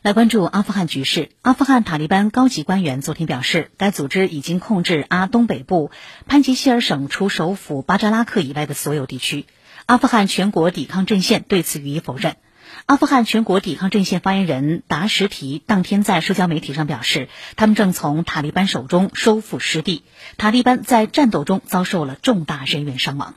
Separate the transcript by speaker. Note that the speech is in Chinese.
Speaker 1: 来关注阿富汗局势，阿富汗塔利班高级官员昨天表示，该组织已经控制阿东北部潘杰希尔省除首府巴扎拉克以外的所有地区，阿富汗全国抵抗阵线对此予以否认。阿富汗全国抵抗阵线发言人达什提当天在社交媒体上表示，他们正从塔利班手中收复失地，塔利班在战斗中遭受了重大人员伤亡。